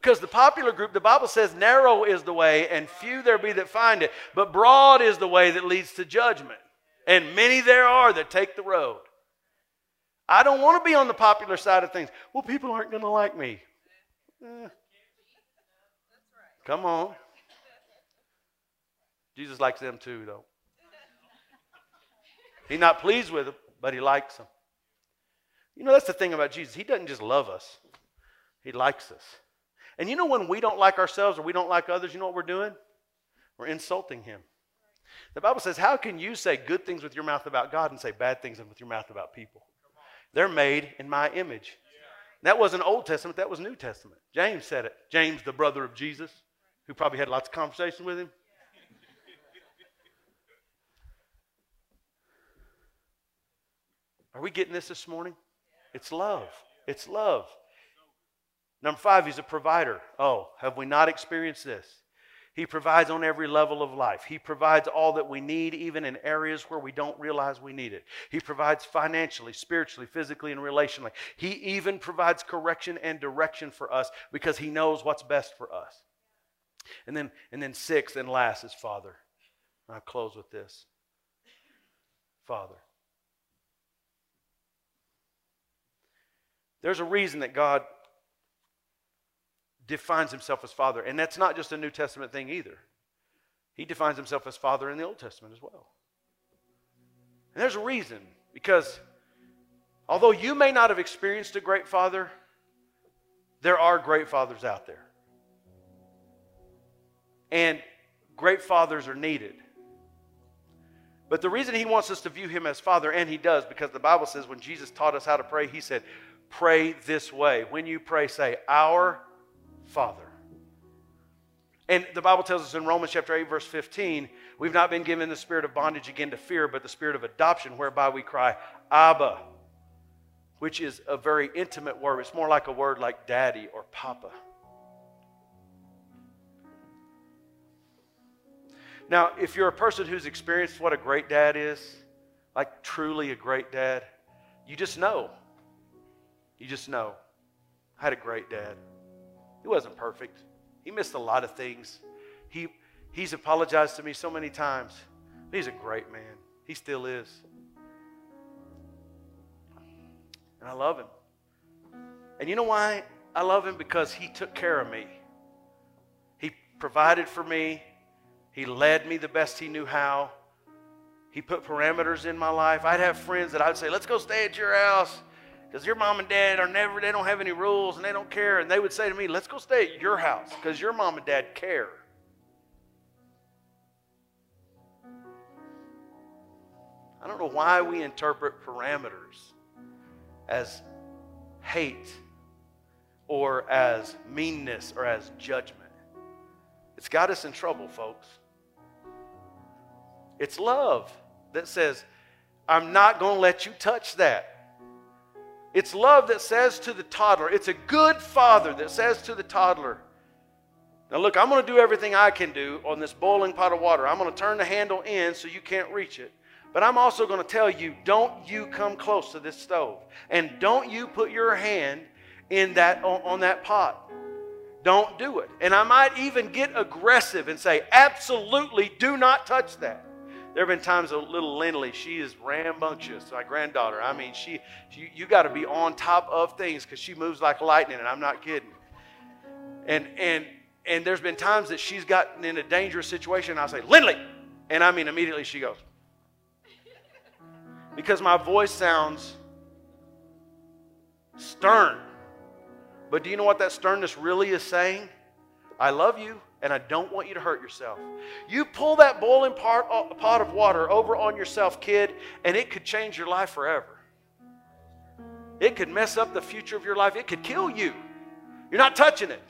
Because the popular group, the Bible says, narrow is the way, and few there be that find it. But broad is the way that leads to judgment. And many there are that take the road. I don't want to be on the popular side of things. Well, people aren't going to like me. Eh. Come on. Jesus likes them too, though. He's not pleased with them, but he likes them. You know, that's the thing about Jesus. He doesn't just love us, he likes us. And you know when we don't like ourselves or we don't like others, you know what we're doing? We're insulting him. The Bible says, How can you say good things with your mouth about God and say bad things with your mouth about people? They're made in my image. That wasn't Old Testament, that was New Testament. James said it. James, the brother of Jesus, who probably had lots of conversation with him. Are we getting this this morning? It's love. It's love. Number five, he's a provider. Oh, have we not experienced this? He provides on every level of life. He provides all that we need, even in areas where we don't realize we need it. He provides financially, spiritually, physically, and relationally. He even provides correction and direction for us because He knows what's best for us. And then, and then sixth and last is Father. I'll close with this Father. There's a reason that God defines himself as Father. And that's not just a New Testament thing either. He defines himself as Father in the Old Testament as well. And there's a reason, because although you may not have experienced a great Father, there are great fathers out there. And great fathers are needed. But the reason he wants us to view him as Father, and he does, because the Bible says when Jesus taught us how to pray, he said, Pray this way. When you pray, say, Our Father. And the Bible tells us in Romans chapter 8, verse 15, we've not been given the spirit of bondage again to fear, but the spirit of adoption, whereby we cry, Abba, which is a very intimate word. It's more like a word like daddy or papa. Now, if you're a person who's experienced what a great dad is, like truly a great dad, you just know. You just know. I had a great dad. He wasn't perfect. He missed a lot of things. He, he's apologized to me so many times. He's a great man. He still is. And I love him. And you know why I love him? Because he took care of me. He provided for me. He led me the best he knew how. He put parameters in my life. I'd have friends that I'd say, let's go stay at your house because your mom and dad are never, they don't have any rules and they don't care. And they would say to me, let's go stay at your house because your mom and dad care. I don't know why we interpret parameters as hate or as meanness or as judgment. It's got us in trouble, folks. It's love that says, I'm not going to let you touch that. It's love that says to the toddler, it's a good father that says to the toddler, Now, look, I'm going to do everything I can do on this boiling pot of water. I'm going to turn the handle in so you can't reach it. But I'm also going to tell you don't you come close to this stove. And don't you put your hand in that, on, on that pot. Don't do it. And I might even get aggressive and say, absolutely do not touch that. There have been times a little Lindley, she is rambunctious, my granddaughter. I mean, she, she you got to be on top of things because she moves like lightning, and I'm not kidding. And and and there's been times that she's gotten in a dangerous situation, and I'll say, Lindley, and I mean immediately she goes. Because my voice sounds stern. But do you know what that sternness really is saying? I love you and I don't want you to hurt yourself. You pull that boiling pot, of water over on yourself, kid, and it could change your life forever. It could mess up the future of your life. It could kill you. You're not touching it.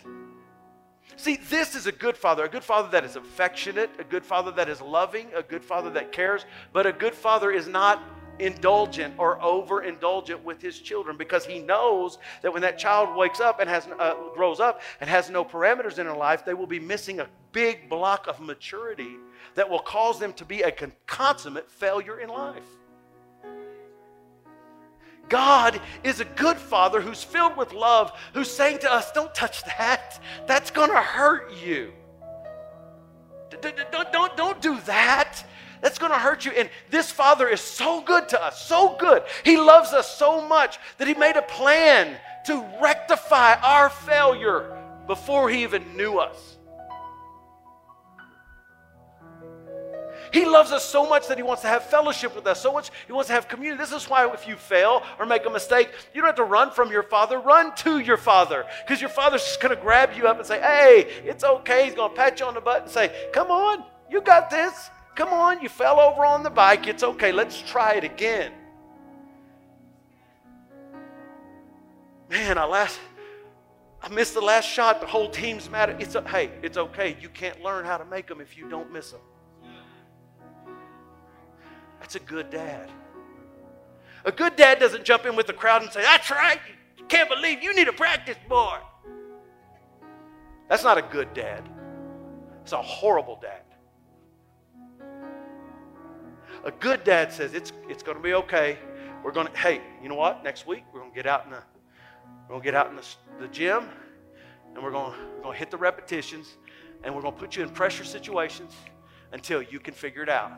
See, this is a good father, a good father that is affectionate, a good father that is loving, a good father that cares, but a good father is not indulgent or over indulgent with his children because he knows that when that child wakes up and has uh, grows up and has no parameters in their life, they will be missing a big block of maturity that will cause them to be a consummate failure in life. God is a good father who's filled with love, who's saying to us, Don't touch that. That's going to hurt you. Don't, don't, don't do that. That's going to hurt you. And this Father is so good to us, so good. He loves us so much that He made a plan to rectify our failure before He even knew us. He loves us so much that He wants to have fellowship with us, so much He wants to have community. This is why if you fail or make a mistake, you don't have to run from your Father, run to your Father. Because your Father's just going to grab you up and say, Hey, it's okay. He's going to pat you on the butt and say, Come on, you got this. Come on, you fell over on the bike. It's okay. Let's try it again. Man, I last I missed the last shot. The whole team's mad. It's a, hey, it's okay. You can't learn how to make them if you don't miss them. That's a good dad. A good dad doesn't jump in with the crowd and say, "That's right. You can't believe you need to practice more." That's not a good dad. It's a horrible dad. A good dad says, it's, it's going to be okay. We're going to, hey, you know what? Next week, we're going to get out in the, we're going to get out in the, the gym and we're going, we're going to hit the repetitions and we're going to put you in pressure situations until you can figure it out.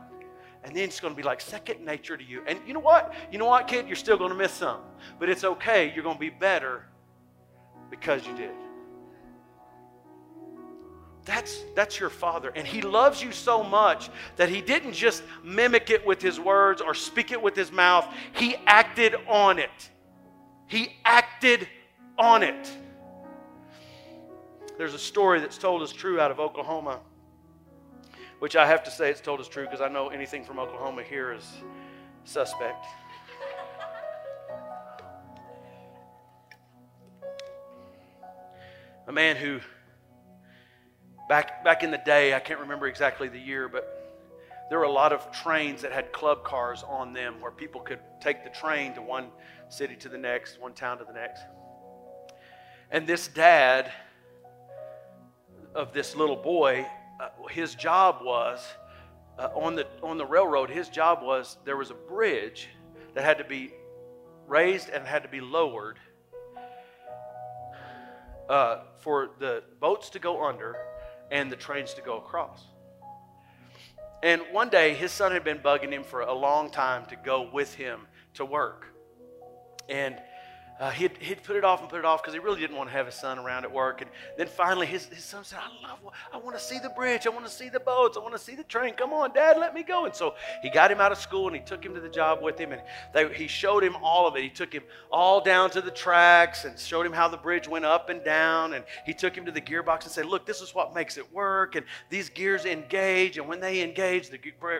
And then it's going to be like second nature to you. And you know what? You know what, kid? You're still going to miss some. But it's okay. You're going to be better because you did. That's, that's your father. And he loves you so much that he didn't just mimic it with his words or speak it with his mouth, he acted on it. He acted on it. There's a story that's told as true out of Oklahoma, which I have to say it's told as true because I know anything from Oklahoma here is suspect. A man who Back, back in the day, I can't remember exactly the year, but there were a lot of trains that had club cars on them where people could take the train to one city to the next, one town to the next. And this dad of this little boy, uh, his job was uh, on, the, on the railroad, his job was there was a bridge that had to be raised and had to be lowered uh, for the boats to go under and the trains to go across. And one day, his son had been bugging him for a long time to go with him to work. And uh, he'd, he'd put it off and put it off because he really didn't want to have his son around at work. And then finally, his, his son said, I love, I want to see the bridge. I want to see the boats. I want to see the train. Come on, Dad, let me go. And so he got him out of school and he took him to the job with him. And they, he showed him all of it. He took him all down to the tracks and showed him how the bridge went up and down. And he took him to the gearbox and said, Look, this is what makes it work. And these gears engage. And when they engage, the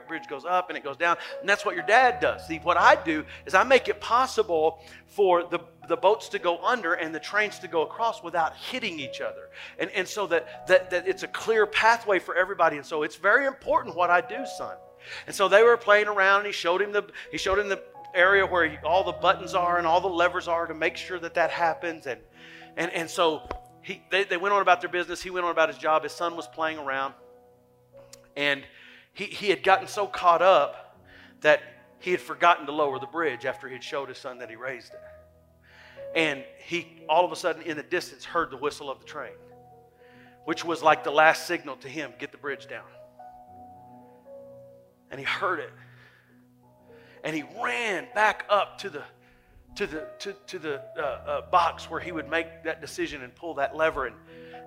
bridge goes up and it goes down. And that's what your dad does. See, what I do is I make it possible for the the boats to go under and the trains to go across without hitting each other. And, and so that, that, that it's a clear pathway for everybody. And so it's very important what I do, son. And so they were playing around and he showed him the, he showed him the area where he, all the buttons are and all the levers are to make sure that that happens. And, and, and so he, they, they went on about their business. He went on about his job. His son was playing around. And he, he had gotten so caught up that he had forgotten to lower the bridge after he had showed his son that he raised it. And he all of a sudden in the distance heard the whistle of the train, which was like the last signal to him get the bridge down. And he heard it. And he ran back up to the to the to, to the uh, uh, box where he would make that decision and pull that lever. And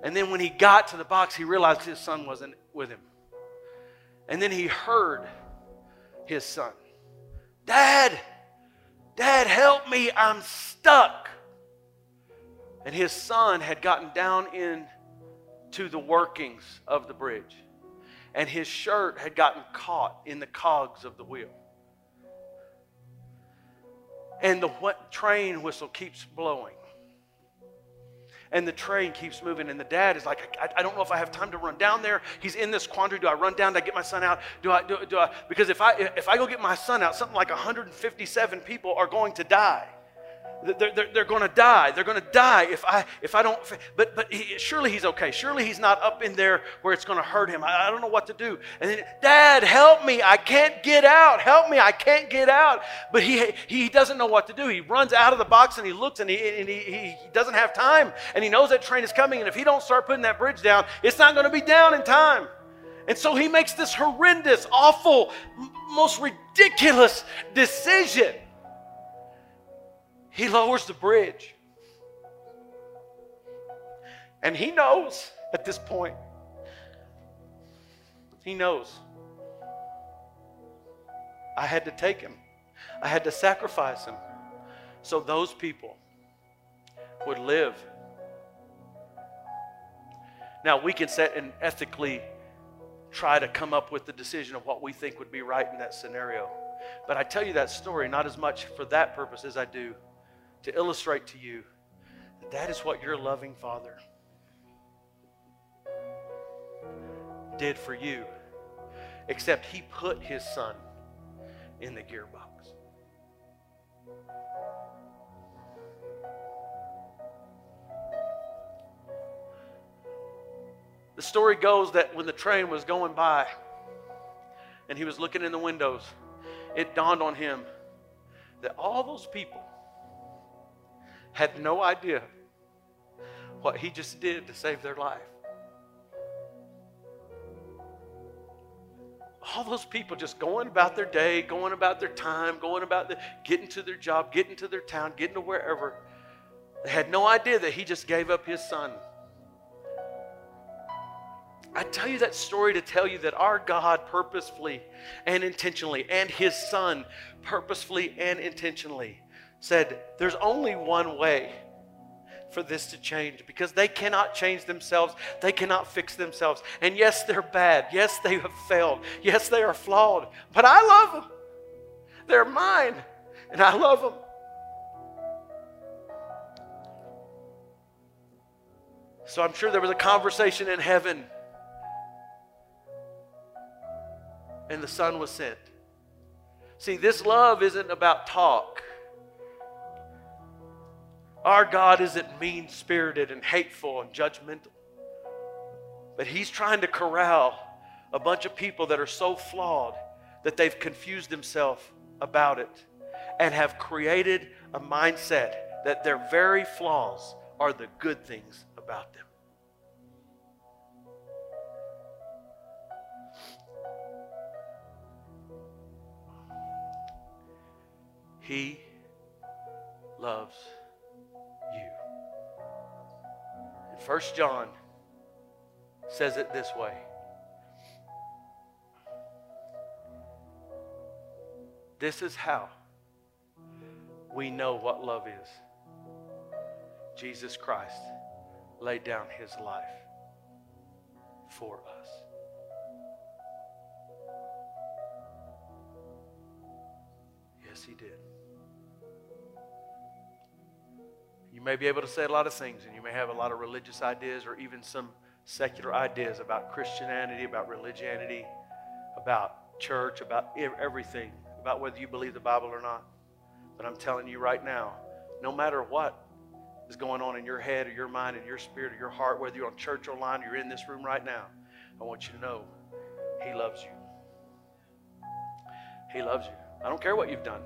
and then when he got to the box he realized his son wasn't with him. And then he heard his son. Dad! Dad help me. I'm stuck and his son had gotten down into the workings of the bridge and his shirt had gotten caught in the cogs of the wheel and the what, train whistle keeps blowing. And the train keeps moving, and the dad is like, I, I, don't know if I have time to run down there. He's in this quandary. Do I run down? Do I get my son out? Do I, do, do I? Because if I, if I go get my son out, something like 157 people are going to die. They're, they're, they're going to die. They're going to die if I, if I don't. But, but he, surely he's okay. Surely he's not up in there where it's going to hurt him. I, I don't know what to do. And then, Dad, help me. I can't get out. Help me. I can't get out. But he, he doesn't know what to do. He runs out of the box and he looks and, he, and he, he doesn't have time. And he knows that train is coming. And if he don't start putting that bridge down, it's not going to be down in time. And so he makes this horrendous, awful, most ridiculous decision. He lowers the bridge. And he knows at this point. He knows. I had to take him, I had to sacrifice him so those people would live. Now, we can set and ethically try to come up with the decision of what we think would be right in that scenario. But I tell you that story not as much for that purpose as I do to illustrate to you that that is what your loving Father did for you, except He put His Son in the gearbox. The story goes that when the train was going by and he was looking in the windows, it dawned on him that all those people had no idea what he just did to save their life. All those people just going about their day, going about their time, going about the, getting to their job, getting to their town, getting to wherever. They had no idea that he just gave up his son. I tell you that story to tell you that our God purposefully and intentionally, and his son purposefully and intentionally, said, There's only one way for this to change because they cannot change themselves. They cannot fix themselves. And yes, they're bad. Yes, they have failed. Yes, they are flawed. But I love them. They're mine, and I love them. So I'm sure there was a conversation in heaven, and the Son was sent. See, this love isn't about talk. Our God isn't mean spirited and hateful and judgmental. But He's trying to corral a bunch of people that are so flawed that they've confused themselves about it and have created a mindset that their very flaws are the good things about them. He loves First John says it this way. This is how we know what love is. Jesus Christ laid down his life for us. Yes, he did. You may be able to say a lot of things, and you may have a lot of religious ideas or even some secular ideas about Christianity, about religiosity, about church, about everything, about whether you believe the Bible or not. But I'm telling you right now, no matter what is going on in your head or your mind and your spirit or your heart, whether you're on church or online or you're in this room right now, I want you to know He loves you. He loves you. I don't care what you've done.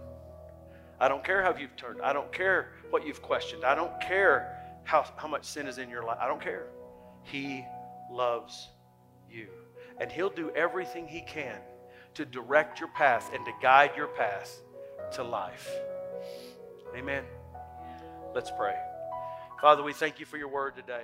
I don't care how you've turned. I don't care what you've questioned. I don't care how, how much sin is in your life. I don't care. He loves you. And He'll do everything He can to direct your path and to guide your path to life. Amen. Let's pray. Father, we thank you for your word today.